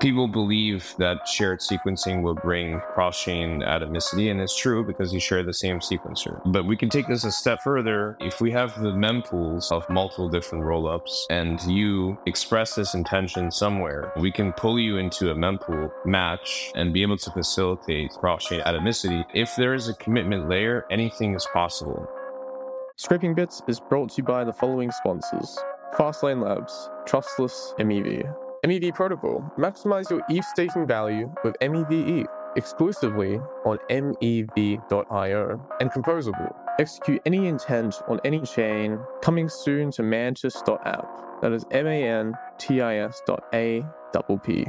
People believe that shared sequencing will bring cross chain atomicity, and it's true because you share the same sequencer. But we can take this a step further. If we have the mempools of multiple different rollups and you express this intention somewhere, we can pull you into a mempool match and be able to facilitate cross chain atomicity. If there is a commitment layer, anything is possible. Scraping Bits is brought to you by the following sponsors Fastlane Labs, Trustless MEV, MEV Protocol. Maximize your ETH staking value with MEV ETH exclusively on MEV.io and Composable. Execute any intent on any chain. Coming soon to Mantis.app. That is M A N T I S dot A double P.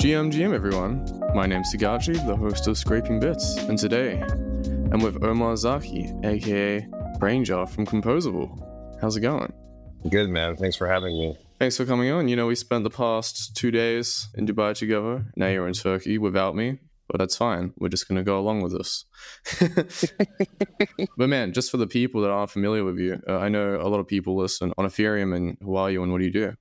GM GM everyone. My name's DeGatchi, the host of Scraping Bits, and today I'm with Omar Zaki, aka Brainjar from Composable. How's it going? Good, man. Thanks for having me. Thanks for coming on. You know, we spent the past two days in Dubai together. Now you're in Turkey without me, but that's fine. We're just going to go along with this. but man, just for the people that aren't familiar with you, uh, I know a lot of people listen on Ethereum and who are you and what do you do?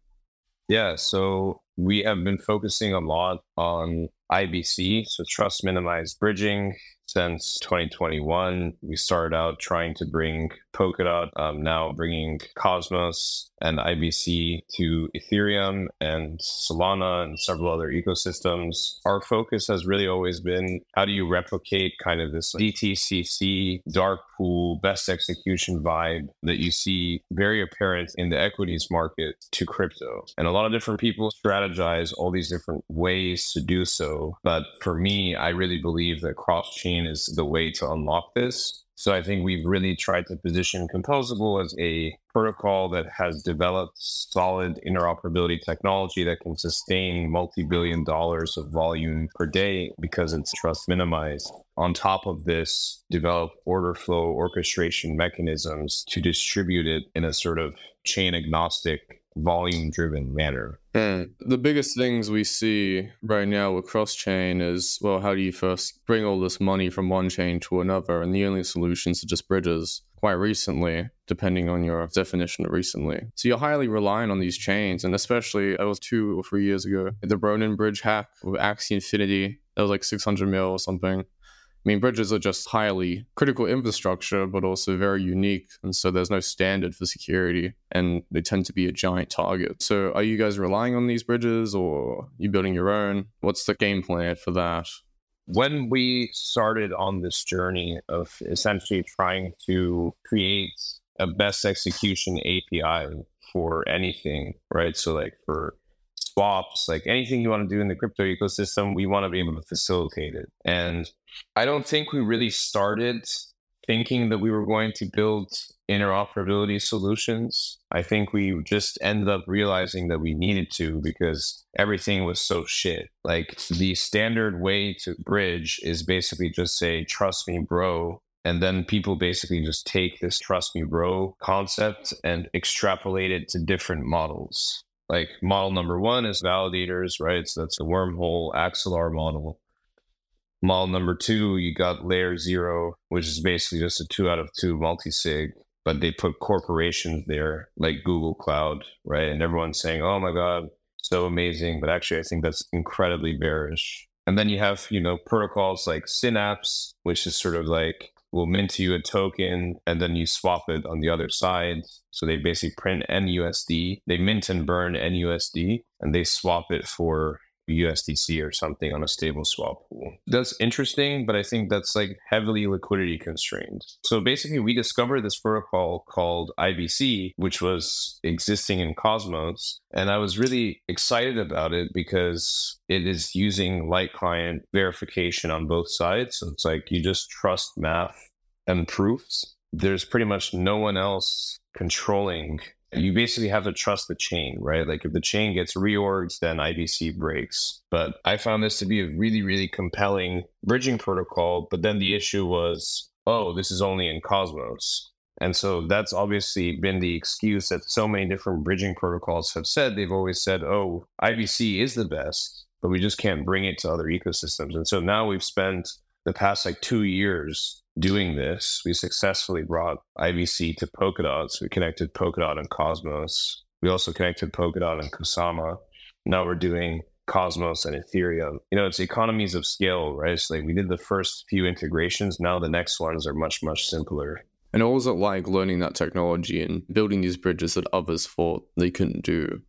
Yeah, so we have been focusing a lot on IBC, so trust minimized bridging, since 2021. We started out trying to bring Polkadot, um, now bringing Cosmos and IBC to Ethereum and Solana and several other ecosystems. Our focus has really always been how do you replicate kind of this DTCC dark pool best execution vibe that you see very apparent in the equities market to crypto. And a lot of different people strategize all these different ways to do so. But for me, I really believe that cross chain is the way to unlock this. So I think we've really tried to position Composable as a protocol that has developed solid interoperability technology that can sustain multi-billion dollars of volume per day because it's trust minimized. On top of this, develop order flow orchestration mechanisms to distribute it in a sort of chain agnostic volume driven manner. Mm. The biggest things we see right now with cross chain is well, how do you first bring all this money from one chain to another? And the only solutions are just bridges quite recently, depending on your definition of recently. So you're highly reliant on these chains. And especially, I was two or three years ago, the Ronin bridge hack with Axie Infinity, that was like 600 mil or something. I mean, bridges are just highly critical infrastructure, but also very unique. And so there's no standard for security, and they tend to be a giant target. So are you guys relying on these bridges or you building your own? What's the game plan for that? When we started on this journey of essentially trying to create a best execution API for anything, right? So, like for swaps, like anything you want to do in the crypto ecosystem, we want to be able to facilitate it. And I don't think we really started thinking that we were going to build interoperability solutions. I think we just ended up realizing that we needed to because everything was so shit. Like the standard way to bridge is basically just say, trust me, bro. And then people basically just take this trust me, bro concept and extrapolate it to different models. Like model number one is validators, right? So that's the wormhole Axelar model. Model number two, you got layer zero, which is basically just a two out of two multi sig, but they put corporations there like Google Cloud, right? And everyone's saying, oh my God, so amazing. But actually, I think that's incredibly bearish. And then you have, you know, protocols like Synapse, which is sort of like will mint you a token and then you swap it on the other side. So they basically print NUSD, they mint and burn NUSD, and they swap it for USDC or something on a stable swap pool. That's interesting, but I think that's like heavily liquidity constrained. So basically, we discovered this protocol called IBC, which was existing in Cosmos. And I was really excited about it because it is using light client verification on both sides. So it's like you just trust math and proofs. There's pretty much no one else controlling you basically have to trust the chain, right? Like if the chain gets reorged, then IBC breaks. But I found this to be a really, really compelling bridging protocol. But then the issue was, oh, this is only in Cosmos. And so that's obviously been the excuse that so many different bridging protocols have said. They've always said, oh, IBC is the best, but we just can't bring it to other ecosystems. And so now we've spent the past like two years doing this, we successfully brought IBC to Polkadot. So we connected Polkadot and Cosmos. We also connected Polkadot and Kusama. Now we're doing Cosmos and Ethereum. You know, it's economies of scale, right? It's like we did the first few integrations. Now the next ones are much, much simpler. And what was it like learning that technology and building these bridges that others thought they couldn't do?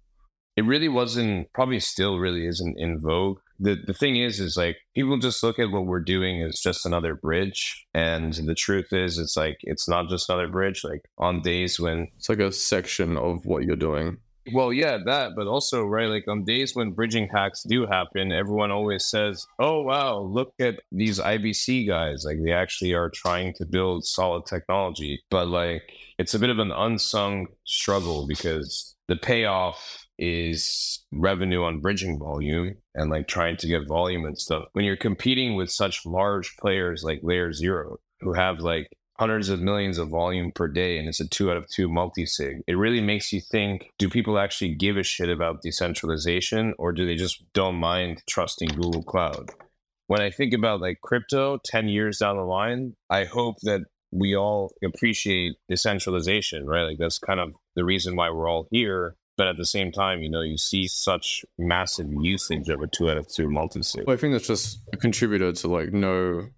It really wasn't, probably still really isn't in vogue. The, the thing is, is like people just look at what we're doing as just another bridge. And the truth is, it's like, it's not just another bridge. Like on days when it's like a section of what you're doing. Well, yeah, that, but also, right, like on days when bridging hacks do happen, everyone always says, oh, wow, look at these IBC guys. Like they actually are trying to build solid technology. But like it's a bit of an unsung struggle because the payoff is revenue on bridging volume and like trying to get volume and stuff. When you're competing with such large players like Layer Zero, who have like hundreds of millions of volume per day and it's a two out of two multi-sig it really makes you think do people actually give a shit about decentralization or do they just don't mind trusting google cloud? When i think about like crypto 10 years down the line i hope that we all appreciate decentralization right? Like that's kind of the reason why we're all here but at the same time, you know, you see such massive usage of a two out of two multi-sig. Well, I think that's just a contributor to like no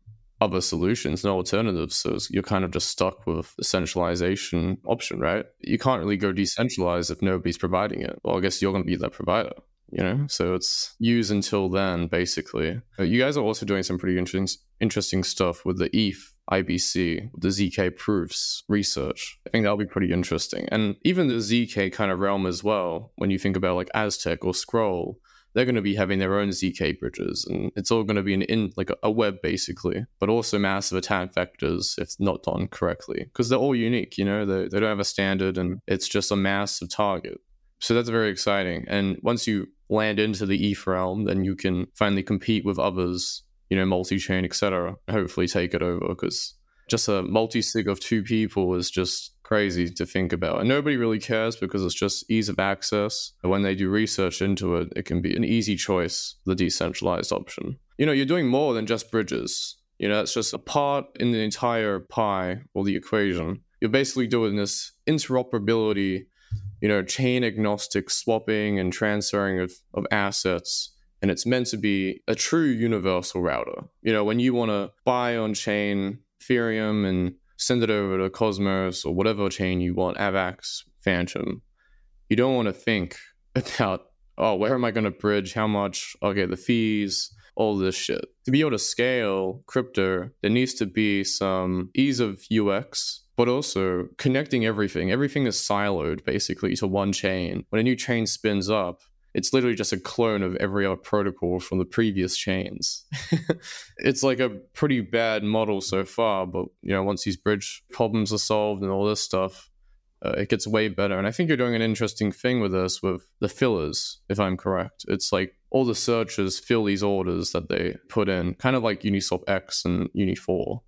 other solutions, no alternatives. So you're kind of just stuck with the centralization option, right? You can't really go decentralized if nobody's providing it. Well, I guess you're going to be that provider, you know? So it's use until then, basically. Uh, you guys are also doing some pretty interesting, interesting stuff with the ETH IBC, the ZK proofs research. I think that'll be pretty interesting. And even the ZK kind of realm as well, when you think about like Aztec or Scroll, they're going to be having their own zk bridges and it's all going to be an in like a, a web basically but also massive attack vectors if not done correctly because they're all unique you know they, they don't have a standard and it's just a massive target so that's very exciting and once you land into the eth realm then you can finally compete with others you know multi-chain etc hopefully take it over because just a multi-sig of two people is just crazy to think about. And nobody really cares because it's just ease of access. And when they do research into it, it can be an easy choice, the decentralized option. You know, you're doing more than just bridges. You know, it's just a part in the entire pie or the equation. You're basically doing this interoperability, you know, chain agnostic swapping and transferring of, of assets and it's meant to be a true universal router. You know, when you want to buy on chain Ethereum and send it over to Cosmos or whatever chain you want, AVAX, Fantom, you don't want to think about, oh, where am I going to bridge? How much? Okay, the fees, all this shit. To be able to scale crypto, there needs to be some ease of UX, but also connecting everything. Everything is siloed basically to one chain. When a new chain spins up, it's literally just a clone of every other protocol from the previous chains. it's like a pretty bad model so far, but you know, once these bridge problems are solved and all this stuff, uh, it gets way better. And I think you're doing an interesting thing with this with the fillers, if I'm correct. It's like all the searchers fill these orders that they put in, kind of like Uniswap X and Uni4.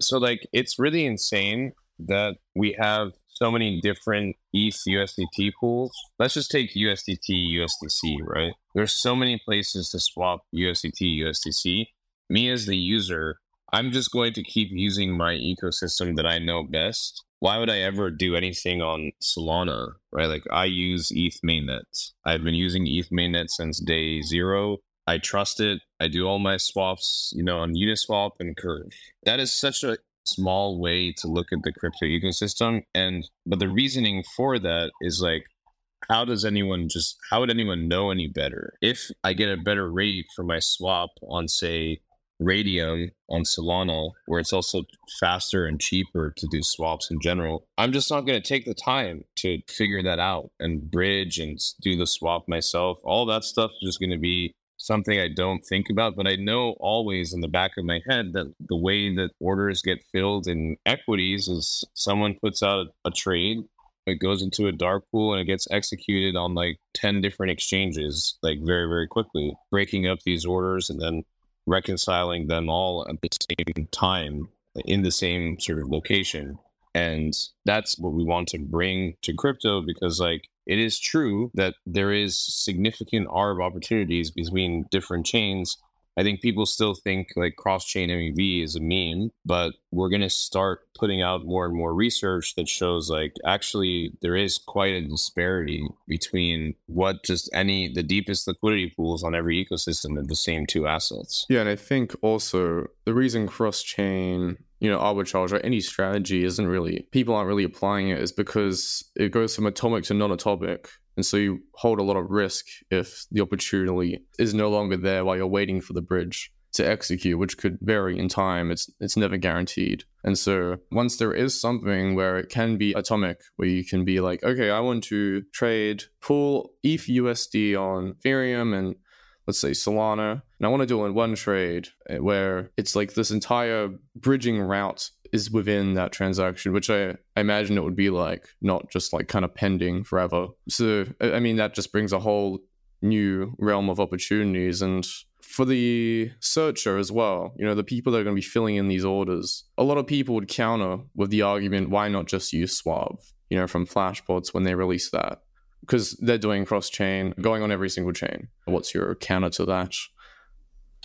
So like it's really insane that we have so many different ETH USDT pools. Let's just take USDT USDC, right? There's so many places to swap USDT USDC. Me as the user, I'm just going to keep using my ecosystem that I know best. Why would I ever do anything on Solana, right? Like I use ETH mainnet. I've been using ETH mainnet since day zero. I trust it. I do all my swaps, you know, on Uniswap and Curve. That is such a small way to look at the crypto ecosystem and but the reasoning for that is like how does anyone just how would anyone know any better? If i get a better rate for my swap on say Raydium on solana where it's also faster and cheaper to do swaps in general i'm just not going to take the time to figure that out and bridge and do the swap myself. All that stuff is just going to be something I don't think about, but I know always in the back of my head that the way that orders get filled in equities is someone puts out a trade, it goes into a dark pool and it gets executed on like 10 different exchanges, like very, very quickly, breaking up these orders and then reconciling them all at the same time in the same sort of location. And that's what we want to bring to crypto because, like, it is true that there is significant arb opportunities between different chains I think people still think like cross chain MEV is a meme, but we're going to start putting out more and more research that shows like actually there is quite a disparity between what just any the deepest liquidity pools on every ecosystem of the same two assets. Yeah, and I think also the reason cross chain you know, arbitrage or any strategy isn't really, people aren't really applying it is because it goes from atomic to non atomic. And so you hold a lot of risk if the opportunity is no longer there while you're waiting for the bridge to execute, which could vary in time. It's it's never guaranteed. And so once there is something where it can be atomic, where you can be like, okay, I want to trade pool ETH USD on Ethereum and let's say Solana, and I want to do it in one trade eh, where it's like this entire bridging route is within that transaction, which I, I imagine it would be like, not just like kind of pending forever. So, I mean, that just brings a whole new realm of opportunities. And for the searcher as well, you know, the people that are going to be filling in these orders, a lot of people would counter with the argument, why not just use Suave, you know, from Flashbots when they release that? Because they're doing cross chain, going on every single chain. What's your counter to that?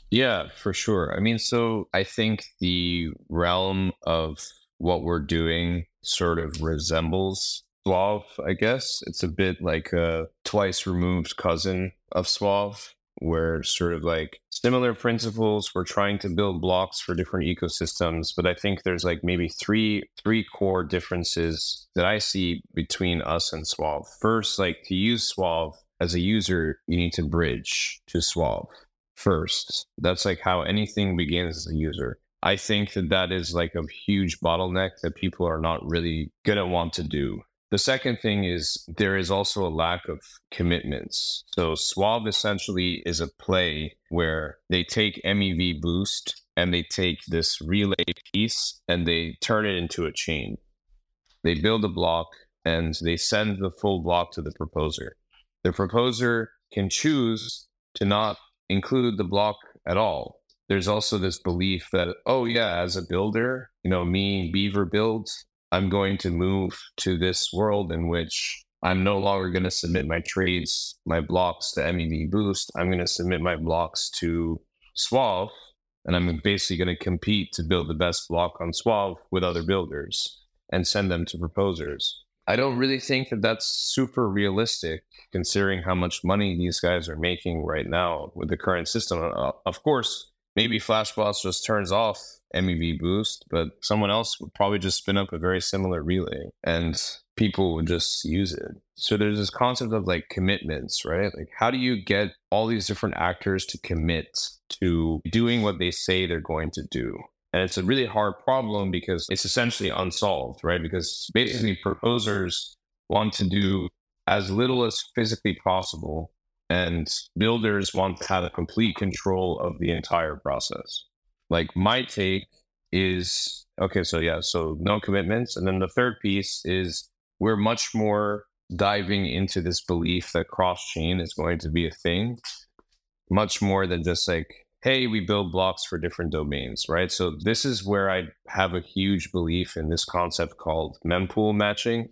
Yeah, for sure. I mean, so I think the realm of what we're doing sort of resembles Suave, I guess. It's a bit like a twice removed cousin of Suave where sort of like similar principles we're trying to build blocks for different ecosystems but i think there's like maybe three three core differences that i see between us and suave. First like to use suave as a user you need to bridge to suave first. That's like how anything begins as a user. I think that that is like a huge bottleneck that people are not really gonna want to do the second thing is there is also a lack of commitments. So Suave essentially is a play where they take MEV boost and they take this relay piece and they turn it into a chain. They build a block and they send the full block to the proposer. The proposer can choose to not include the block at all. There's also this belief that, oh, yeah, as a builder, you know, me, Beaver builds, I'm going to move to this world in which I'm no longer going to submit my trades, my blocks to MEV Boost. I'm going to submit my blocks to Suave, and I'm basically going to compete to build the best block on Suave with other builders and send them to proposers. I don't really think that that's super realistic considering how much money these guys are making right now with the current system. Uh, of course, maybe Flashbots just turns off MEV boost, but someone else would probably just spin up a very similar relay and people would just use it. So there's this concept of like commitments, right? Like, how do you get all these different actors to commit to doing what they say they're going to do? And it's a really hard problem because it's essentially unsolved, right? Because basically proposers want to do as little as physically possible and builders want to have complete control of the entire process. Like my take is okay, so yeah, so no commitments. And then the third piece is we're much more diving into this belief that cross chain is going to be a thing, much more than just like, hey, we build blocks for different domains, right? So this is where I have a huge belief in this concept called mempool matching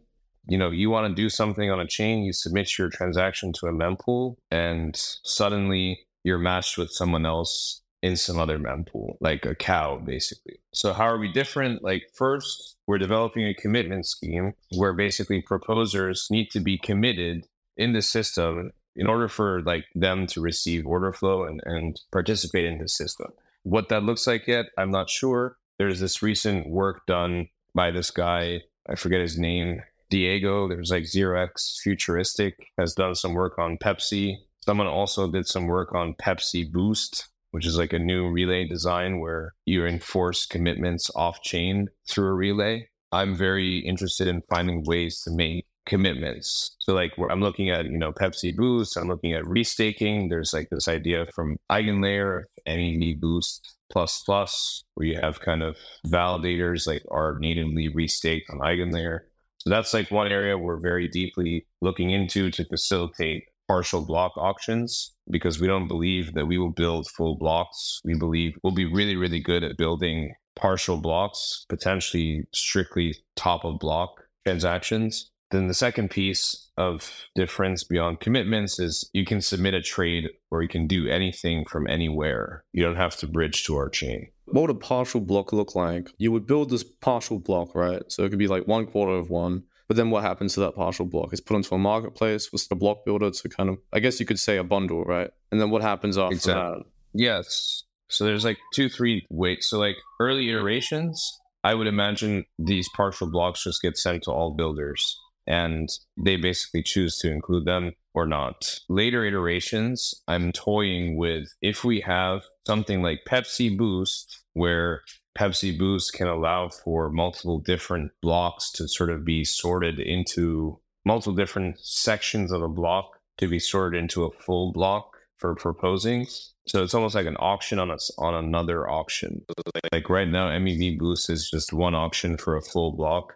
you know, you want to do something on a chain, you submit your transaction to a mempool, and suddenly you're matched with someone else in some other mempool, like a cow, basically. So how are we different? Like first, we're developing a commitment scheme where basically proposers need to be committed in the system in order for like them to receive order flow and, and participate in the system. What that looks like yet, I'm not sure. There's this recent work done by this guy, I forget his name, Diego. There's like Zero X Futuristic has done some work on PEPC. Someone also did some work on PEPC Boost, which is like a new relay design where you enforce commitments off chain through a relay. I'm very interested in finding ways to make commitments. So like I'm looking at, you know, PEPC Boost, I'm looking at restaking. There's like this idea from Eigenlayer, MEV Boost plus plus, where you have kind of validators like are natively restaked on Eigenlayer. So that's like one area we're very deeply looking into to facilitate partial block auctions because we don't believe that we will build full blocks. We believe we'll be really, really good at building partial blocks, potentially strictly top of block transactions. then the second piece of difference beyond commitments is you can submit a trade or you can do anything from anywhere. You don't have to bridge to our chain. What would a partial block look like? You would build this partial block, right? So it could be like one quarter of one. But then what happens to that partial block? It's put into a marketplace with the block builder to kind of, I guess you could say a bundle, right? And then what happens after exactly. that? Yes. So there's like two, three ways. So like early iterations, I would imagine these partial blocks just get sent to all builders and they basically choose to include them or not. Later iterations, I'm toying with if we have something like PEPC Boost, where PEPC Boost can allow for multiple different blocks to sort of be sorted into multiple different sections of a block to be sorted into a full block for proposing. So it's almost like an auction on us on another auction. Like right now, MEV Boost is just one auction for a full block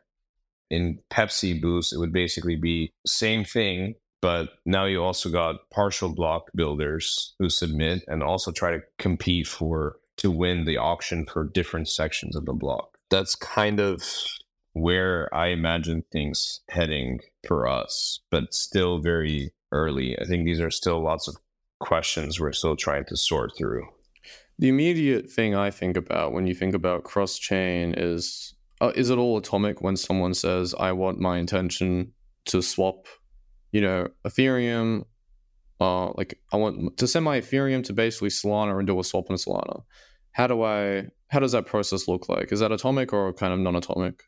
in PEPC Boost, it would basically be same thing, but now you also got partial block builders who submit and also try to compete for to win the auction for different sections of the block. That's kind of where I imagine things heading for us, but still very early. I think these are still lots of questions we're still trying to sort through. The immediate thing I think about when you think about cross chain is uh, is it all atomic when someone says, I want my intention to swap, you know, Ethereum? Uh, like I want to send my Ethereum to basically Solana and do a swap on Solana. How do I? How does that process look like? Is that atomic or kind of non-atomic?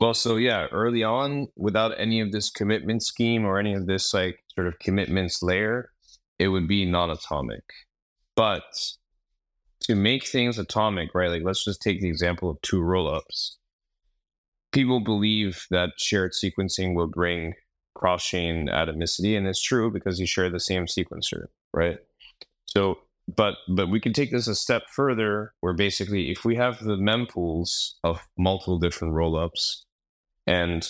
Well, so yeah, early on, without any of this commitment scheme or any of this like sort of commitments layer, it would be non-atomic. But to make things atomic, right? Like let's just take the example of two rollups. People believe that shared sequencing will bring cross-chain atomicity, and it's true because you share the same sequencer, right? So, but but we can take this a step further, where basically, if we have the mempools of multiple different rollups, and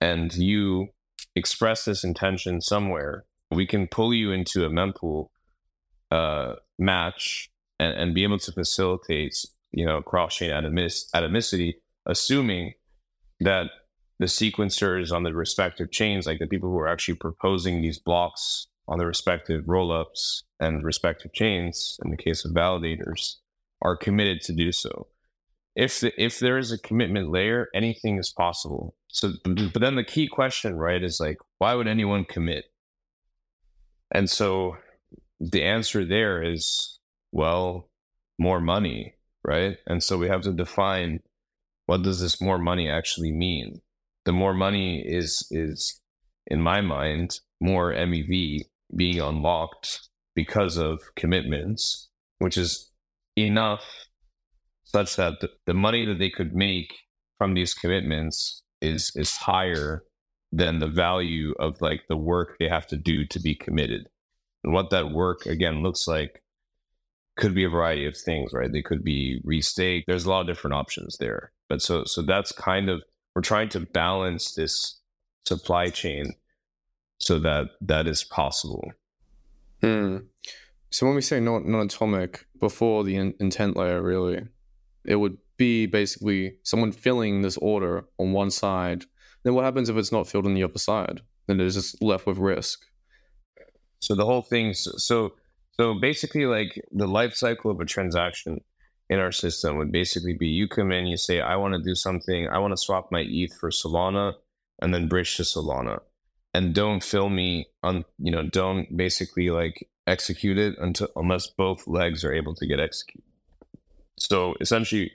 and you express this intention somewhere, we can pull you into a mempool uh, match and, and be able to facilitate, you know, cross-chain atomic- atomicity, assuming that the sequencers on the respective chains, like the people who are actually proposing these blocks on the respective rollups and respective chains, in the case of validators, are committed to do so. If the, if there is a commitment layer, anything is possible. So, but then the key question, right, is like, why would anyone commit? And so, the answer there is well, more money, right? And so we have to define what does this more money actually mean? The more money is is in my mind more MEV being unlocked because of commitments, which is enough such that the, the money that they could make from these commitments is is higher than the value of like the work they have to do to be committed. And what that work again looks like could be a variety of things, right? They could be restake. There's a lot of different options there. But so so that's kind of we're trying to balance this supply chain so that that is possible. Hmm. So when we say non non-atomic before the in- intent layer, really, it would be basically someone filling this order on one side. Then what happens if it's not filled on the other side? Then it's just left with risk. So the whole thing. So so basically, like the life cycle of a transaction in our system would basically be you come in, you say, I want to do something, I want to swap my ETH for Solana and then bridge to Solana. And don't fill me on, you know, don't basically like execute it until unless both legs are able to get executed. So essentially,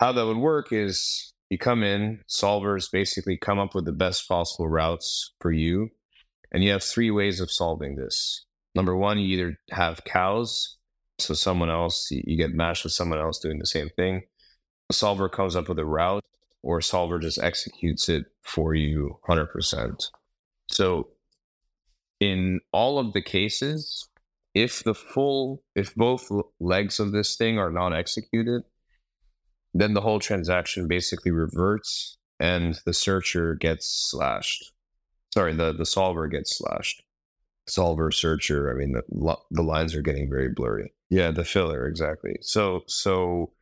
how that would work is you come in, solvers basically come up with the best possible routes for you. And you have three ways of solving this. Number one, you either have cows, so someone else, you get matched with someone else doing the same thing. A solver comes up with a route, or a solver just executes it for you 100%. So, in all of the cases, if the full, if both legs of this thing are not executed, then the whole transaction basically reverts and the searcher gets slashed. Sorry, the, the solver gets slashed. Solver searcher i mean the, the lines are getting very blurry. Yeah the filler exactly. So so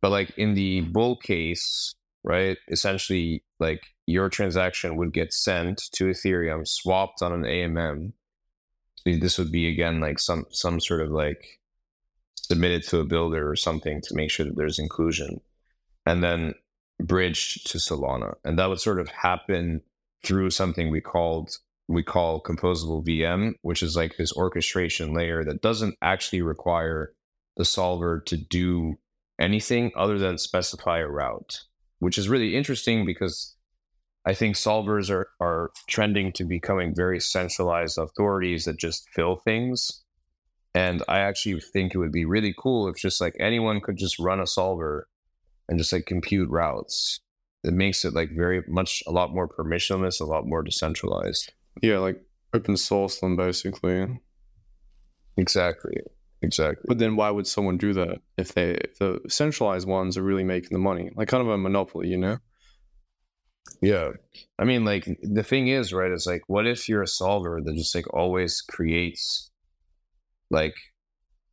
but like in the bull case right essentially like your transaction would get sent to Ethereum, swapped on an AMM. This would be again like some some sort of like submitted to a builder or something to make sure that there's inclusion, and then bridged to Solana, and that would sort of happen through something we called we call composable VM, which is like this orchestration layer that doesn't actually require the solver to do anything other than specify a route, which is really interesting because I think solvers are, are trending to becoming very centralized authorities that just fill things. And I actually think it would be really cool if just like anyone could just run a solver and just like compute routes. It makes it like very much a lot more permissionless, a lot more decentralized. Yeah, like open source them basically. Exactly. Exactly. But then why would someone do that if they if the centralized ones are really making the money? Like kind of a monopoly, you know? Yeah. I mean like the thing is, right, is like what if you're a solver that just like always creates like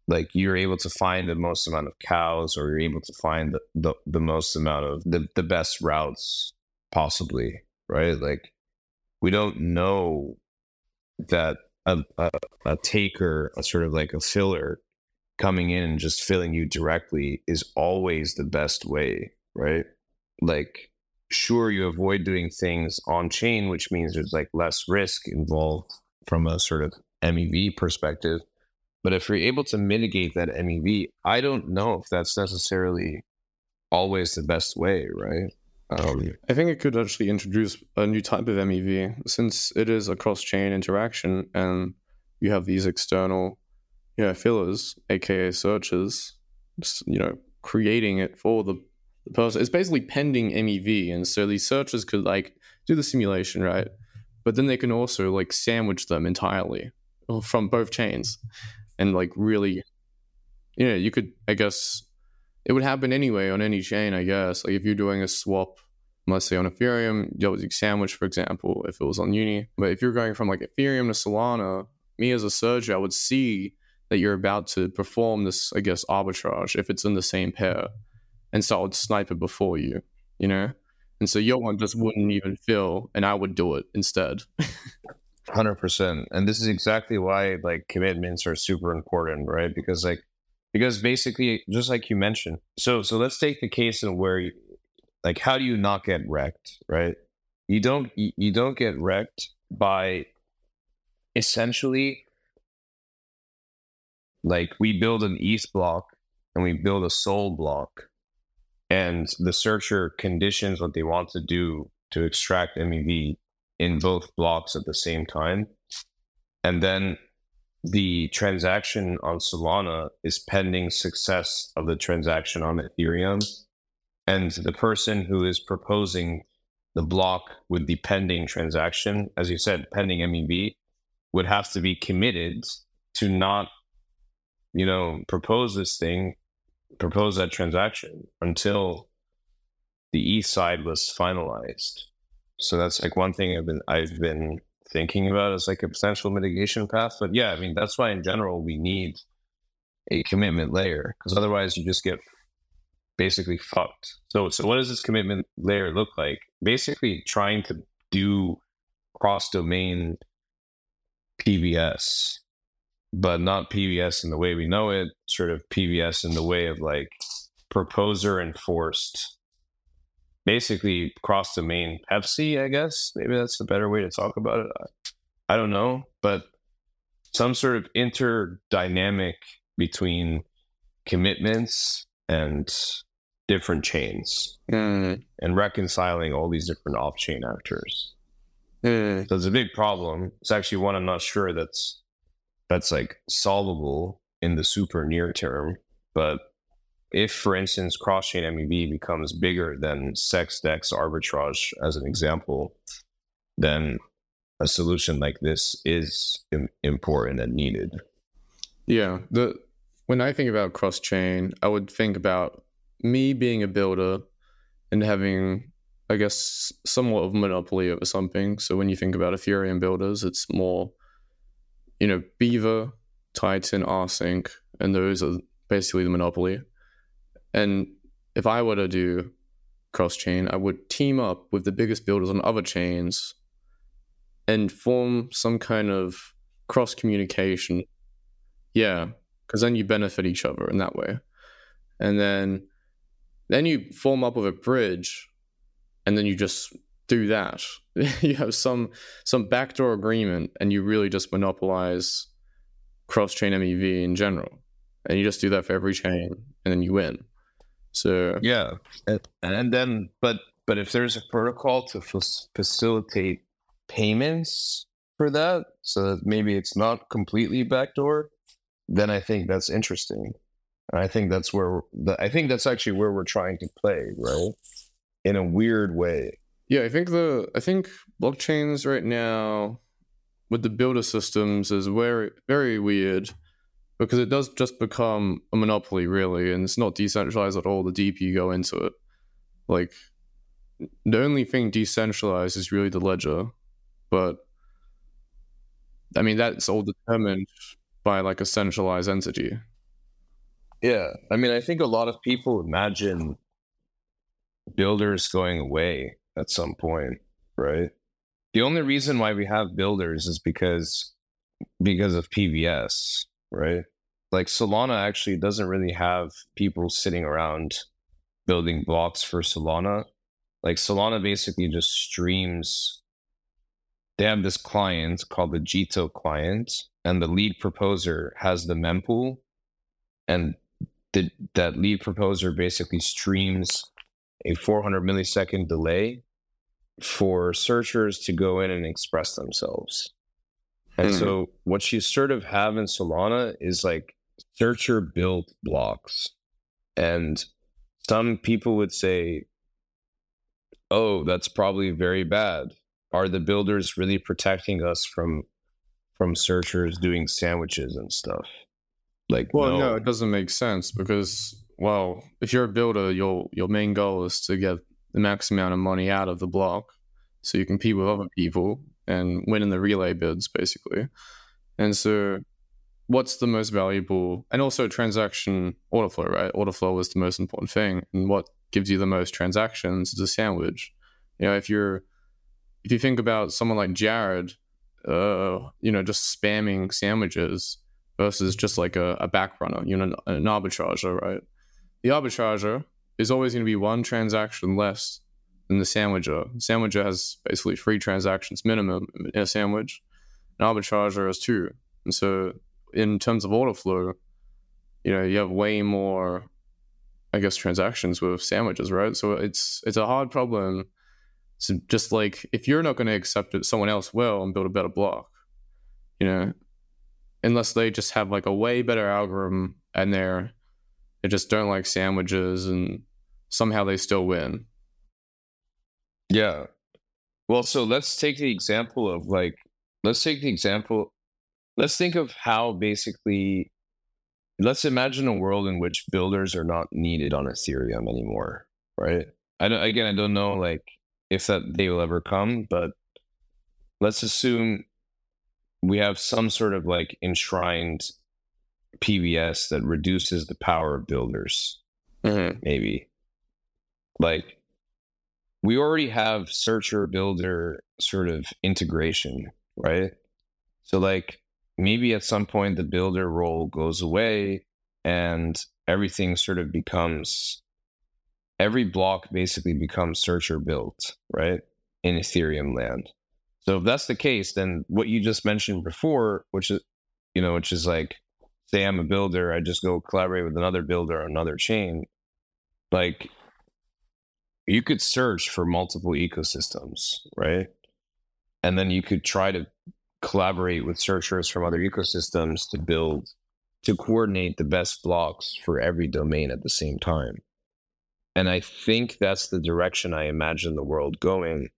like you're able to find the most amount of cows or you're able to find the, the, the most amount of the, the best routes possibly, right? Like we don't know that a, a, a taker, a sort of like a filler coming in and just filling you directly is always the best way, right? Like, sure, you avoid doing things on chain, which means there's like less risk involved from a sort of MEV perspective. But if you're able to mitigate that MEV, I don't know if that's necessarily always the best way, right? Um, I think it could actually introduce a new type of MEV since it is a cross chain interaction and you have these external yeah, fillers, aka searches, you know, creating it for the, the person. It's basically pending MEV. And so these searches could like do the simulation, right? But then they can also like sandwich them entirely from both chains and like really, you know, you could, I guess, it would happen anyway on any chain, I guess. Like if you're doing a swap, let's say on Ethereum, you sandwich, for example, if it was on Uni. But if you're going from like Ethereum to Solana, me as a searcher, I would see that you're about to perform this, I guess, arbitrage if it's in the same pair. And so I would snipe it before you, you know? And so your one just wouldn't even fill, and I would do it instead. Hundred percent, and this is exactly why like commitments are super important, right? Because like because basically just like you mentioned so so let's take the case of where you, like how do you not get wrecked right you don't you, don't get wrecked by essentially like we build an ETH block and we build a SOL block and the searcher conditions what they want to do to extract mev in both blocks at the same time and then the transaction on Solana is pending success of the transaction on Ethereum. And the person who is proposing the block with the pending transaction, as you said, pending MEV, would have to be committed to not, you know, propose this thing, propose that transaction until the ETH side was finalized. So that's like one thing I've been I've been thinking about as like a potential mitigation path. But yeah, I mean, that's why in general we need a commitment layer because otherwise you just get basically fucked. So, so what does this commitment layer look like? Basically, trying to do cross domain PBS, but not PBS in the way we know it, sort of PBS in the way of like proposer enforced basically cross domain PEPC, I guess. Maybe that's the better way to talk about it. I, I don't know, but some sort of interdynamic between commitments and different chains mm. and reconciling all these different off chain actors. Mm. So it's a big problem. It's actually one I'm not sure that's that's like solvable in the super near term, but if, for instance, cross chain MEV becomes bigger than CEX DEX arbitrage, as an example, then a solution like this is important and needed. Yeah. The when I think about cross chain, I would think about me being a builder and having, I guess, somewhat of monopoly over something. So when you think about Ethereum builders, it's more, you know, Beaver, Titan, Rsync, and those are basically the monopoly. And if I were to do cross chain, I would team up with the biggest builders on other chains and form some kind of cross communication. Yeah, because then you benefit each other in that way. And then then you form up with a bridge and then you just do that. you have some some backdoor agreement and you really just monopolize cross chain MEV in general. And you just do that for every chain and then you win. So yeah, and, and then but but if there's a protocol to f- facilitate payments for that, so that maybe it's not completely backdoor, then I think that's interesting. I think that's where the, I think that's actually where we're trying to play, right? In a weird way. Yeah, I think the I think blockchains right now with the builder systems is very very weird because it does just become a monopoly really and it's not decentralized at all. The deeper you go into it like the only thing decentralized is really the ledger but i mean that's all determined by like a centralized entity. Yeah i mean i think a lot of people imagine builders going away at some point right the only reason why we have builders is because because of PBS right? Like Solana actually doesn't really have people sitting around building blocks for Solana. Like Solana basically just streams. They have this client called the Jito client, and the lead proposer has the mempool, and the, that lead proposer basically streams a 400 millisecond delay for searchers to go in and express themselves. And mm-hmm. so what you sort of have in Solana is like searcher built blocks. And some people would say, oh, that's probably very bad. Are the builders really protecting us from from searchers doing sandwiches and stuff? Like Well, no, no it doesn't make sense because well, if you're a builder, your your main goal is to get the max amount of money out of the block so you compete with other people and win in the relay bids basically. And so what's the most valuable and also transaction order flow, right? Order flow is the most important thing. And what gives you the most transactions is a sandwich. You know, if you're if you think about someone like Jared, uh, you know, just spamming sandwiches versus just like a, a back runner, you know, an, an arbitrager, right? The arbitrager is always going to be one transaction less than the sandwicher. The Sandwicher has basically three transactions minimum in a sandwich. An arbitrager has two. And so in terms of order flow, you know, you have way more, I guess, transactions with sandwiches, right? So it's it's a hard problem. So just like if you're not going to accept it, someone else will and build a better block, you know, unless they just have like a way better algorithm and they're they just don't like sandwiches and somehow they still win. Yeah. Well, so let's take the example of like let's take the example let's think of how basically let's imagine a world in which builders are not needed on ethereum anymore right i don't again i don't know like if that day will ever come but let's assume we have some sort of like enshrined PBS that reduces the power of builders mm-hmm. maybe like we already have searcher builder sort of integration right so like maybe at some point the builder role goes away and everything sort of becomes every block basically becomes searcher built, right? In Ethereum land. So if that's the case, then what you just mentioned before, which is you know, which is like say I'm a builder, I just go collaborate with another builder on another chain, like you could search for multiple ecosystems, right? And then you could try to collaborate with searchers from other ecosystems to build to coordinate the best blocks for every domain at the same time. And I think that's the direction I imagine the world going,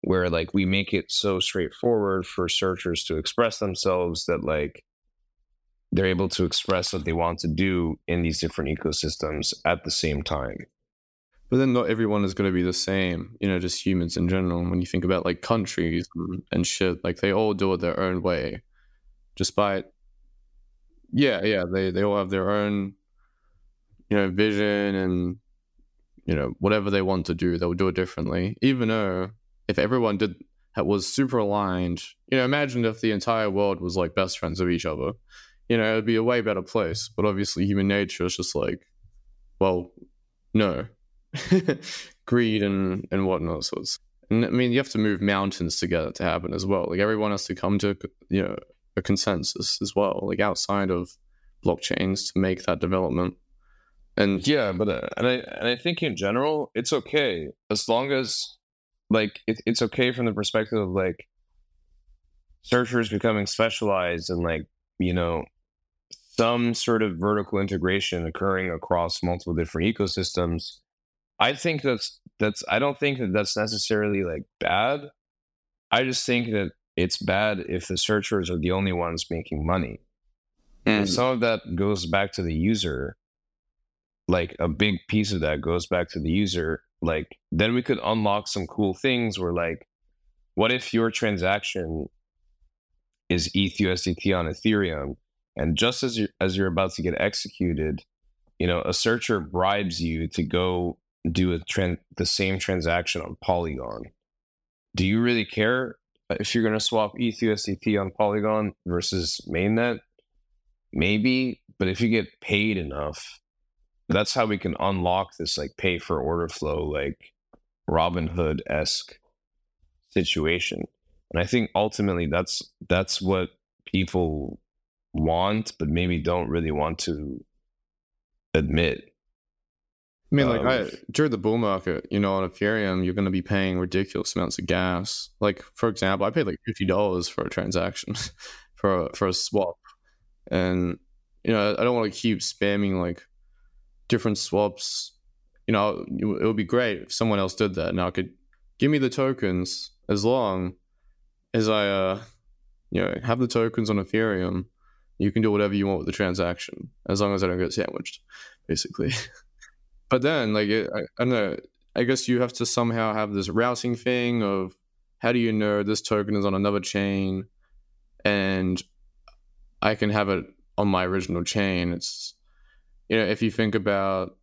where like we make it so straightforward for searchers to express themselves that like they're able to express what they want to do in these different ecosystems at the same time. But then not everyone is going to be the same, you know, just humans in general. When you think about like countries and shit, like they all do it their own way. Despite, yeah, yeah, they, they all have their own, you know, vision and you know, whatever they want to do, they'll do it differently. Even though if everyone did was super aligned, you know, imagine if the entire world was like best friends of each other. You know, it'd be a way better place. But obviously, human nature is just like, well, no, greed and and whatnot. So it's, and I mean, you have to move mountains to get it to happen as well. Like everyone has to come to you know a consensus as well, like outside of blockchains to make that development. And yeah, but uh, and I and I think in general it's okay as long as like it, it's okay from the perspective of like searchers becoming specialized and like you know some sort of vertical integration occurring across multiple different ecosystems i think that's that's i don't think that that's necessarily like bad. I just think that it's bad if the searchers are the only ones making money. And mm-hmm. some of that goes back to the user. Like a big piece of that goes back to the user. Like then we could unlock some cool things where like what if your transaction is ETHUSDT on Ethereum and just as you as you're about to get executed, you know, a searcher bribes you to go do a trend the same transaction on Polygon. Do you really care uh, if you're going to swap ETHUSDT on Polygon versus mainnet? Maybe, but if you get paid enough, that's how we can unlock this like pay for order flow, like Robinhood esque situation. And I think ultimately that's that's what people want, but maybe don't really want to admit. I mean, like um, I, during the bull market, you know, on Ethereum, you're going to be paying ridiculous amounts of gas. Like, for example, I paid like fifty dollars for a transaction, for a, for a swap, and you know, I don't want to keep spamming like different swaps. You know, it would be great if someone else did that. Now, could give me the tokens as long as I, uh, you know, have the tokens on Ethereum. You can do whatever you want with the transaction as long as I don't get sandwiched, basically. but then, like, it, I, I don't know. I guess you have to somehow have this routing thing of how do you know this token is on another chain, and I can have it on my original chain. It's you know, if you think about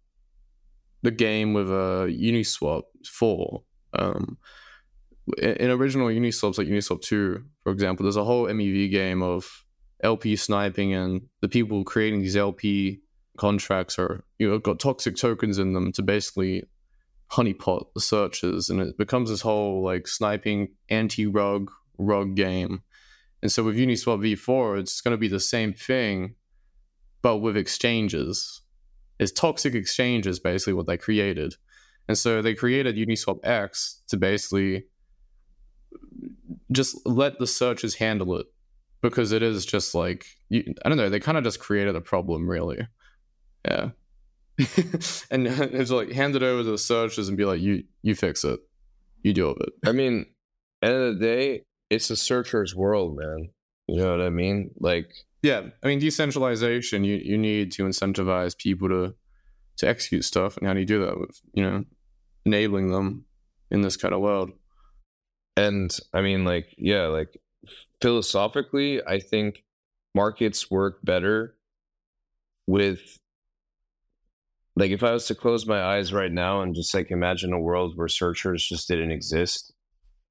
the game with a Uniswap 4, um, in original Uniswaps like Uniswap 2, for example, there's a whole MEV game of LP sniping, and the people creating these LP contracts are, you know, got toxic tokens in them to basically honeypot the searches, and it becomes this whole like sniping anti rug rug game. And so with Uniswap v4, it's going to be the same thing, but with exchanges. It's toxic exchanges basically what they created. And so they created Uniswap X to basically just let the searches handle it because it is just like you, I don't know. They kind of just created a problem, really. Yeah, and it's like hand it over to the searchers and be like, you you fix it, you deal with it. I mean, end of the day, it's a searcher's world, man. You know what I mean? Like yeah, I mean decentralization. You you need to incentivize people to to execute stuff, and how do you do that with you know enabling them in this kind of world? And I mean, like yeah, like philosophically, I think markets work better with like if I was to close my eyes right now and just like imagine a world where searchers just didn't exist,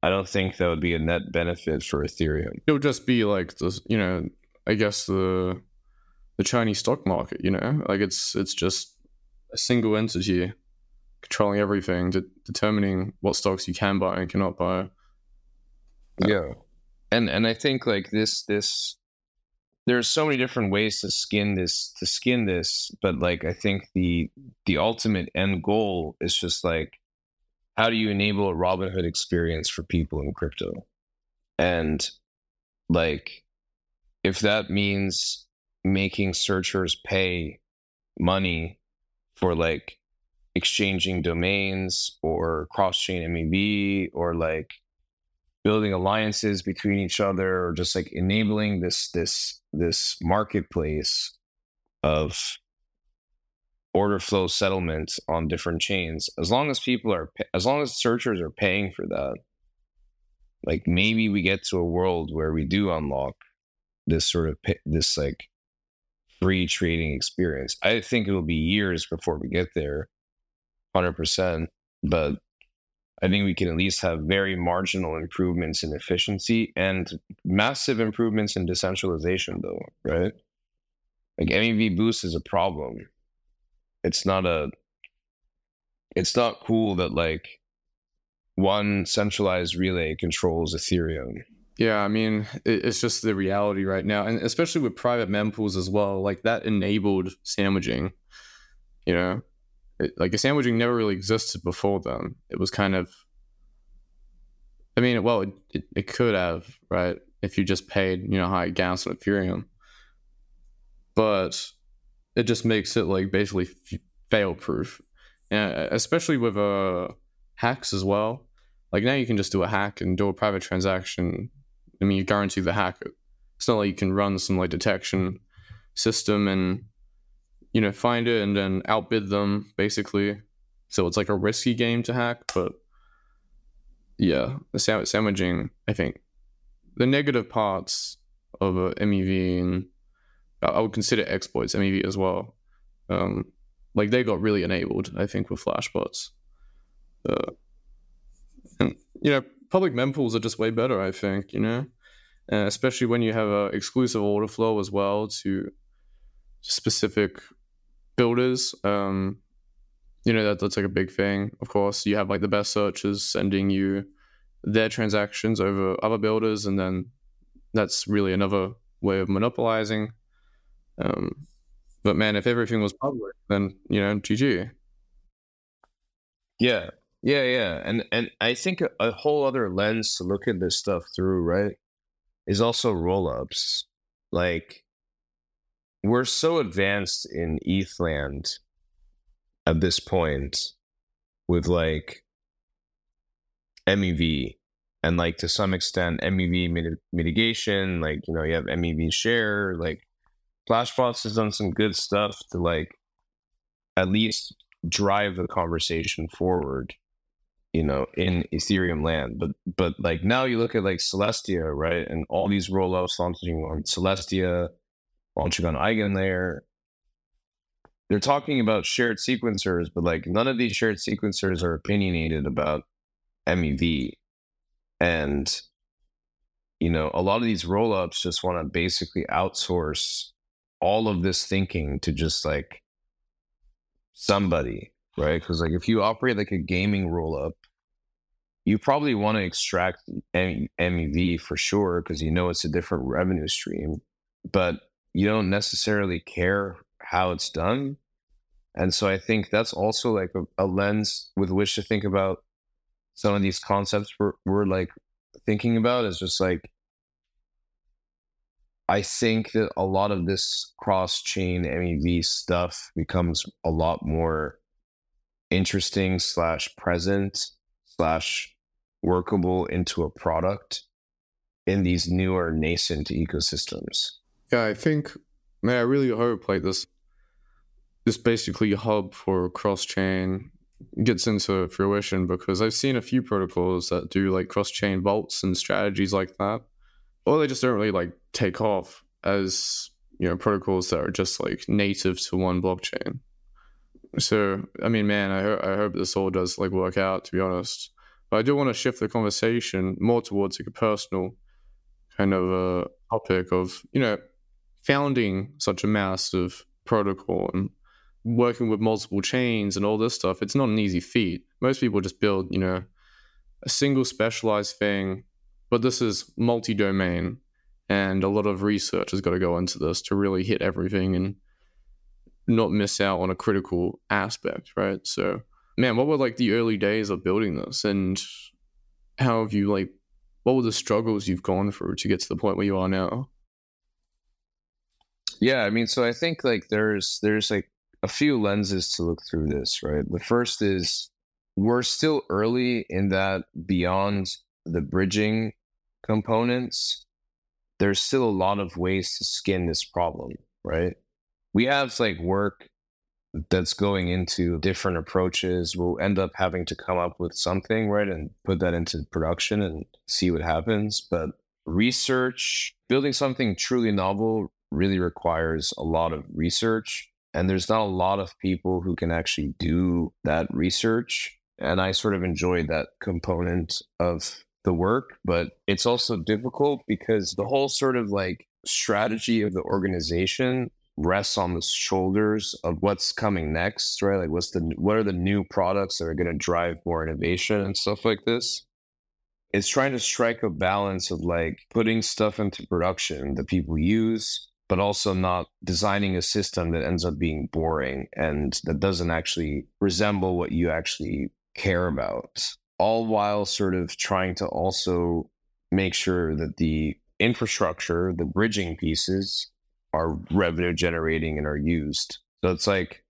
I don't think that would be a net benefit for Ethereum. It would just be like the you know I guess the the Chinese stock market, you know, like it's it's just a single entity controlling everything, de- determining what stocks you can buy and cannot buy. Yeah, and and I think like this this there's so many different ways to skin this to skin this, but like I think the the ultimate end goal is just like how do you enable a Robinhood experience for people in crypto, and like if that means making searchers pay money for like exchanging domains or cross chain MEV or like building alliances between each other or just like enabling this this this marketplace of order flow settlement on different chains as long as people are as long as searchers are paying for that like maybe we get to a world where we do unlock this sort of this like free trading experience. I think it'll be years before we get there. 100%. But I think we can at least have very marginal improvements in efficiency and massive improvements in decentralization, though, right? Like MEV boost is a problem. It's not a, it's not cool that like one centralized relay controls Ethereum. Yeah, I mean, it's just the reality right now, and especially with private mempools as well. Like that enabled sandwiching. You know, it, like a sandwiching never really existed before then. It was kind of, I mean, well, it, it, it could have, right? If you just paid, you know, high gas on Ethereum, but it just makes it like basically fail proof, and especially with uh hacks as well. Like now you can just do a hack and do a private transaction. I mean, you guarantee the hack. It's not like you can run some like detection system and you know find it and then outbid them basically. So it's like a risky game to hack, but yeah, the sandwiching. I think the negative parts of a MEV and I would consider exploits MEV as well. Um, like they got really enabled, I think, with flashbots. Uh, and you know, public mempools are just way better. I think you know, uh, especially when you have a exclusive order flow as well to specific builders. Um, you know that that's like a big thing. Of course, you have like the best searchers sending you their transactions over other builders, and then that's really another way of monopolizing. Um, but man, if everything was public, then you know, GG. Yeah, yeah, yeah, and and I think a, a whole other lens to look at this stuff through, right, is also rollups. Like we're so advanced in ETHland at this point with like MEV and like to some extent MEV mit- mitigation. Like you know, you have MEV share. Like Flashbots has done some good stuff to like at least drive the conversation forward you know, in Ethereum land. But but like now you look at like Celestia, right? And all these rollups launching on Celestia, launching on Eigenlayer. They're talking about shared sequencers, but like none of these shared sequencers are opinionated about MEV. And you know, a lot of these rollups just want to basically outsource all of this thinking to just like somebody right? Because like if you operate like a gaming roll up, you probably want to extract MEV for sure because you know it's a different revenue stream, but you don't necessarily care how it's done. And so I think that's also like a, a lens with which to think about some of these concepts we're, we're like thinking about is just like I think that a lot of this cross chain MEV stuff becomes a lot more interesting slash present slash workable into a product in these newer nascent ecosystems. Yeah, I think, man, I really hope like this, this basically hub for cross chain gets into fruition because I've seen a few protocols that do like cross chain vaults and strategies like that, or they just don't really like take off as you know protocols that are just like native to one blockchain. So, I mean, man, I, ho- I hope this all does like work out, to be honest. But I do want to shift the conversation more towards like a personal kind of a uh, topic of, you know, founding such a massive protocol and working with multiple chains and all this stuff. It's not an easy feat. Most people just build, you know, a single specialized thing, but this is multi domain and a lot of research has got to go into this to really hit everything and not miss out on a critical aspect, right? So, man, what were like the early days of building this, and how have you like, what were the struggles you've gone through to get to the point where you are now? Yeah, I mean, so I think like there's there's like a few lenses to look through this, right? The first is we're still early in that beyond the bridging components, there's still a lot of ways to skin this problem, right? we have like work that's going into different approaches. We'll end up having to come up with something, right, and put that into production and see what happens. But research, building something truly novel really requires a lot of research And there's not a lot of people who can actually do that research. And I sort of enjoyed that component of the work, but it's also difficult because the whole sort of like strategy of the organization rests on the shoulders of what's coming next, right? Like what's the what are the new products that are going to drive more innovation and stuff like this. It's trying to strike a balance of like putting stuff into production that people use, but also not designing a system that ends up being boring and that doesn't actually resemble what you actually care about. All while sort of trying to also make sure that the infrastructure, the bridging pieces, are revenue generating and are used. So it's like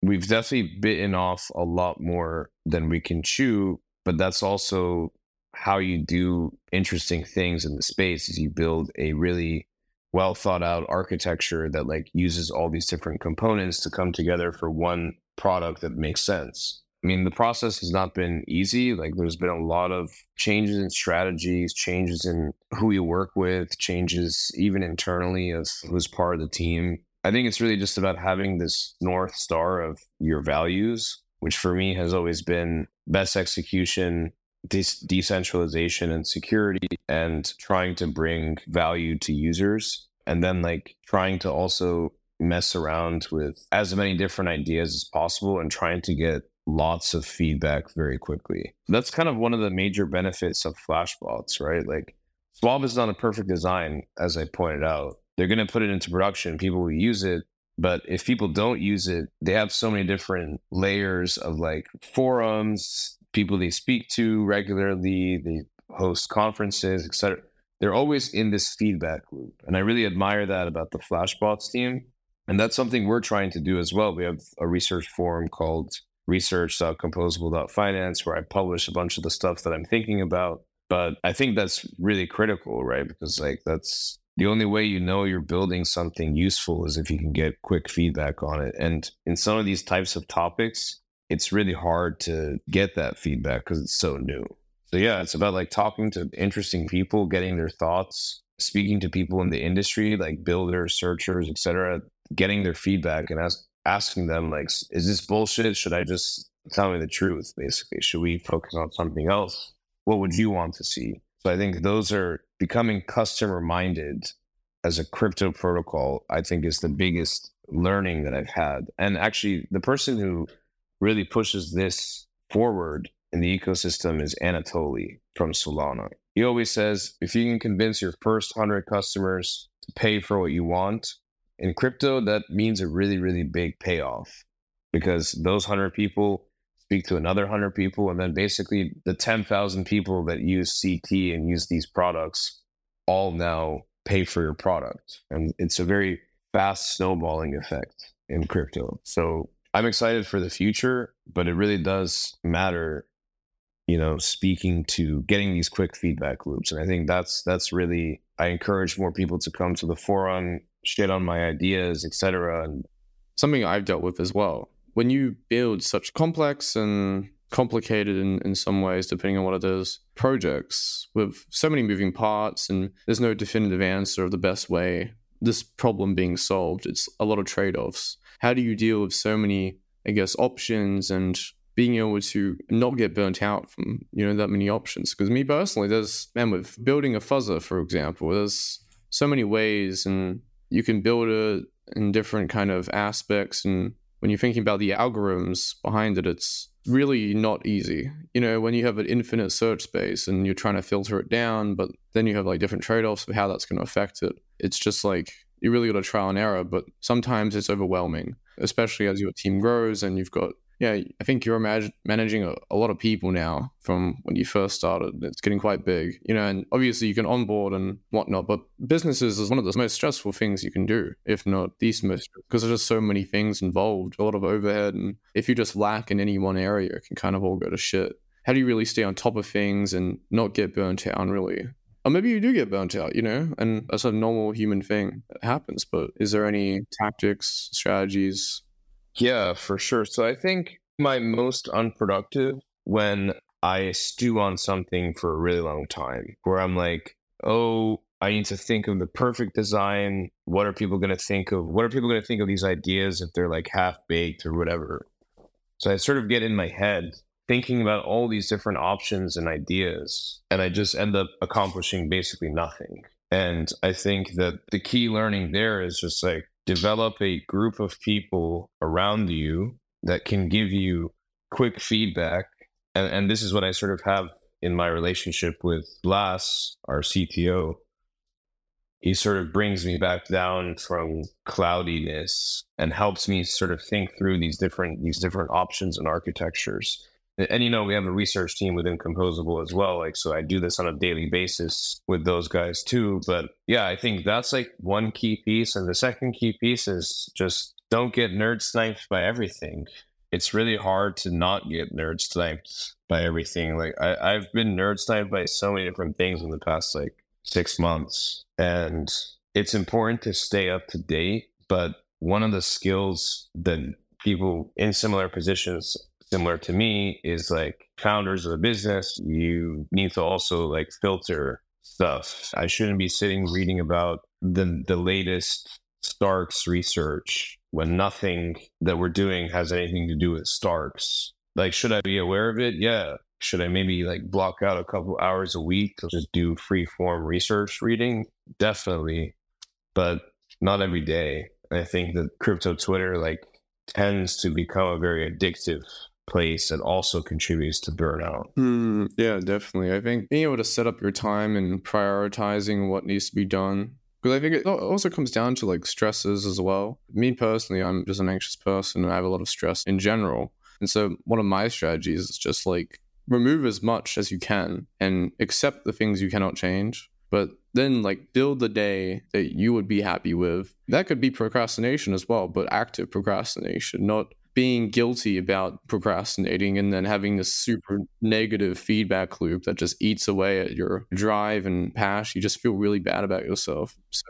we've definitely bitten off a lot more than we can chew, but that's also how you do interesting things in the space is you build a really well thought out architecture that like uses all these different components to come together for one product that makes sense. I mean, the process has not been easy. Like, there's been a lot of changes in strategies, changes in who you work with, changes even internally of who's part of the team. I think it's really just about having this North Star of your values, which for me has always been best execution, de- decentralization, and security, and trying to bring value to users. And then, like, trying to also mess around with as many different ideas as possible and trying to get lots of feedback very quickly. That's kind of one of the major benefits of Flashbots, right? Like SUAVE is not a perfect design, as I pointed out. They're going to put it into production, people will use it. But if people don't use it, they have so many different layers of like forums, people they speak to regularly, they host conferences, etc. They're always in this feedback loop. And I really admire that about the Flashbots team. And that's something we're trying to do as well. We have a research forum called research.composable.finance where I publish a bunch of the stuff that I'm thinking about. But I think that's really critical, right? Because like that's the only way you know you're building something useful is if you can get quick feedback on it. And in some of these types of topics, it's really hard to get that feedback because it's so new. So yeah, it's about like talking to interesting people, getting their thoughts, speaking to people in the industry, like builders, searchers, etc., getting their feedback and ask asking them like, is this bullshit? Should I just tell me the truth? Basically, should we focus on something else? What would you want to see? So I think those are becoming customer minded as a crypto protocol. I think is the biggest learning that I've had. And actually, the person who really pushes this forward in the ecosystem is Anatoly from Solana. He always says if you can convince your first 100 customers to pay for what you want, in crypto, that means a really, really big payoff because those 100 people speak to another 100 people. And then basically, the 10,000 people that use CT and use these products all now pay for your product. And it's a very fast snowballing effect in crypto. So I'm excited for the future, but it really does matter you know speaking to getting these quick feedback loops and i think that's that's really i encourage more people to come to the forum shit on my ideas, etc. And something I've dealt with as well. When you build such complex and complicated in, in some ways, depending on what it is, projects with so many moving parts, and there's no definitive answer of the best way this problem being solved. It's a lot of trade offs. How do you deal with so many, I guess, options and being able to not get burnt out from you know that many options? Because me personally, there's man with building a fuzzer, for example, there's so many ways and you can build it in different kind of aspects and when you're thinking about the algorithms behind it it's really not easy you know when you have an infinite search space and you're trying to filter it down but then you have like different trade-offs of how that's going to affect it it's just like you really got to trial and error but sometimes it's overwhelming especially as your team grows and you've got yeah, I think you're managing a, a, lot of people now from when you first started. It's getting quite big, you know, and obviously you can onboard and whatnot, but businesses is one of the most stressful things you can do, if not the most, because there's just so many things involved, a lot of overhead. And if you just lack in any one area, it can kind of all go to shit. How do you really stay on top of things and not get burnt out, really? Or maybe you do get burnt out, you know, and that's a normal human thing that happens. But is there any tactics, strategies, yeah, for sure. So I think my most unproductive when I stew on something for a really long time, where I'm like, oh, I need to think of the perfect design. What are people going to think of? What are people going to think of these ideas if they're like half baked or whatever? So I sort of get in my head thinking about all these different options and ideas, and I just end up accomplishing basically nothing. And I think that the key learning there is just like develop a group of people around you that can give you quick feedback. And, and this is what I sort of have in my relationship with Blas, our CTO. He sort of brings me back down from cloudiness and helps me sort of think through these different these different options and architectures and you know we have a research team within composable as well like so i do this on a daily basis with those guys too but yeah i think that's like one key piece and the second key piece is just don't get nerd sniped by everything. It's really hard to not get nerd sniped by everything like I, i've been nerd sniped by so many different things in the past like six months and it's important to stay up to date but one of the skills that people in similar positions similar to me is like founders of a business, you need to also like filter stuff. I shouldn't be sitting reading about the the latest Starks research when nothing that we're doing has anything to do with Starks. Like, should I be aware of it? Yeah. Should I maybe like block out a couple hours a week to just do free form research reading? Definitely, but not every day. I think that crypto Twitter like tends to become a very addictive place that also contributes to burnout. Mm, yeah, definitely. I think being able to set up your time and prioritizing what needs to be done. Because I think it also comes down to like stresses as well. Me personally, I'm just an anxious person and I have a lot of stress in general. And so one of my strategies is just like remove as much as you can and accept the things you cannot change. But then like build the day that you would be happy with. That could be procrastination as well, but active procrastination, not being guilty about procrastinating and then having this super negative feedback loop that just eats away at your drive and passion. You just feel really bad about yourself. So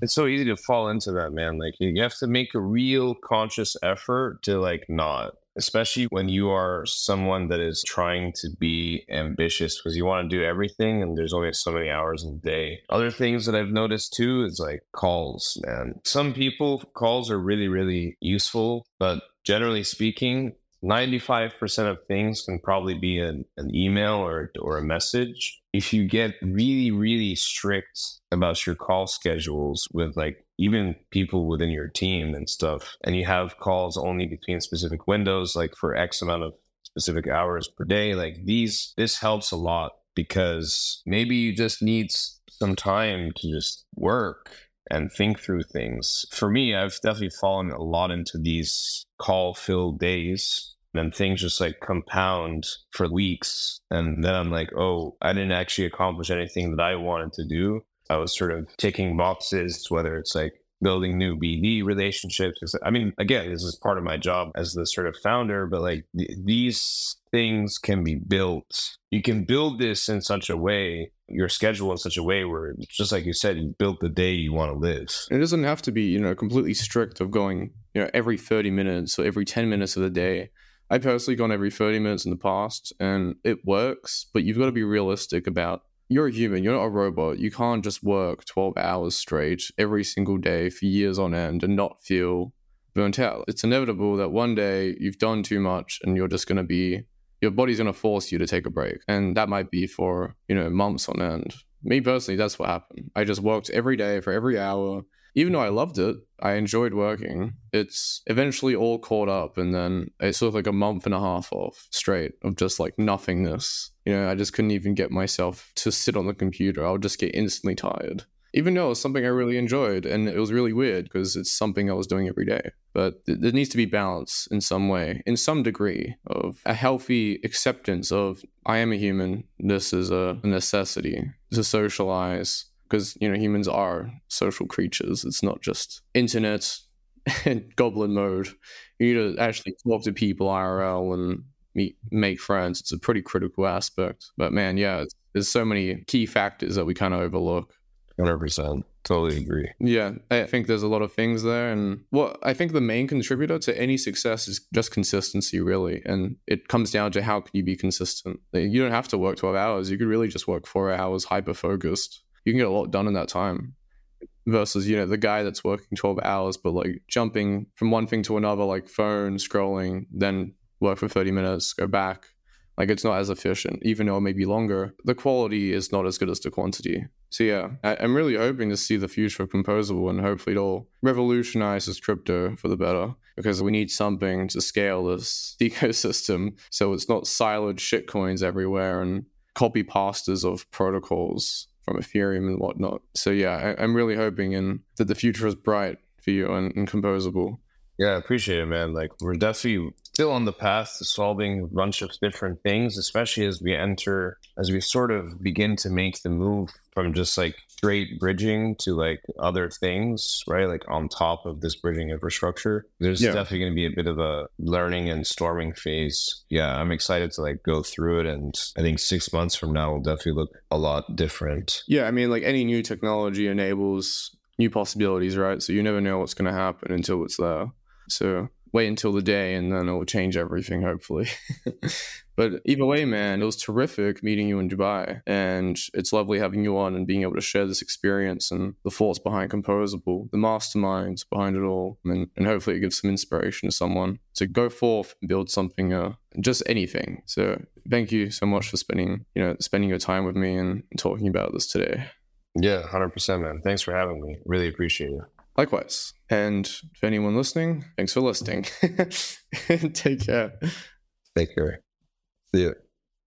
it's so easy to fall into that, man. Like you have to make a real conscious effort to like not especially when you are someone that is trying to be ambitious because you want to do everything and there's only so many hours in a day. Other things that I've noticed too is like calls, man. Some people calls are really, really useful, but generally speaking, 95% of things can probably be an, an email or, or a message. If you get really, really strict about your call schedules with like even people within your team and stuff, and you have calls only between specific windows, like for X amount of specific hours per day, like these, this helps a lot because maybe you just need some time to just work and think through things. For me, I've definitely fallen a lot into these call filled days. And things just like compound for weeks. And then I'm like, oh, I didn't actually accomplish anything that I wanted to do. I was sort of ticking boxes, whether it's like building new BD relationships. I mean, again, this is part of my job as the sort of founder, but like th- these things can be built. You can build this in such a way, your schedule in such a way where, just like you said, you build the day you want to live. It doesn't have to be, you know, completely strict of going, you know, every 30 minutes or every 10 minutes of the day. I personally gone every 30 minutes in the past and it works, but you've got to be realistic about you're a human, you're not a robot. You can't just work 12 hours straight every single day for years on end and not feel burnt out. It's inevitable that one day you've done too much and you're just going to be, your body's going to force you to take a break. And that might be for, you know, months on end. Me personally, that's what happened. I just worked every day for every hour even though I loved it, I enjoyed working. It's eventually all caught up, and then it's sort of like a month and a half off straight of just like nothingness. You know, I just couldn't even get myself to sit on the computer. I would just get instantly tired. Even though it was something I really enjoyed, and it was really weird because it's something I was doing every day. But th- there needs to be balance in some way, in some degree, of a healthy acceptance of I am a human. This is a necessity to socialize because you know humans are social creatures. It's not just internet and goblin mode. You need to actually talk to people IRL and meet, make friends. It's a pretty critical aspect. But man, yeah, there's so many key factors that we kind of overlook. Hundred percent. Totally agree. Yeah, I think there's a lot of things there, and what I think the main contributor to any success is just consistency, really. And it comes down to how can you be consistent. You don't have to work 12 hours. You could really just work four hours hyper focused you can get a lot done in that time versus you know the guy that's working 12 hours but like jumping from one thing to another like phone scrolling then work for 30 minutes go back like it's not as efficient even though it may be longer the quality is not as good as the quantity so yeah I, am really hoping to see the future of composable and hopefully it'll revolutionize this crypto for the better because we need something to scale this ecosystem so it's not siloed shitcoins everywhere and copy pastas of protocols from Ethereum and whatnot. So yeah, I, am really hoping in that the future is bright for you and, and composable. Yeah, I appreciate it, man. Like we're definitely still on the path to solving a bunch of different things, especially as we enter, as we sort of begin to make the move from just like straight bridging to like other things, right? Like on top of this bridging infrastructure. There's yeah. definitely going to be a bit of a learning and storming phase. Yeah, I'm excited to like go through it. And I think six months from now will definitely look a lot different. Yeah, I mean, like any new technology enables new possibilities, right? So you never know what's going to happen until it's there. So wait until the day and then it'll change everything, hopefully. but either way, man, it was terrific meeting you in Dubai. And it's lovely having you on and being able to share this experience and the thoughts behind Composable, the masterminds behind it all. And, and hopefully it gives some inspiration to someone to go forth and build something, uh, just anything. So thank you so much for spending, you know, spending your time with me and talking about this today. Yeah, 100%, man. Thanks for having me. Really appreciate it. Likewise. And for anyone listening, thanks for listening. Mm-hmm. Take care. Take care. See you.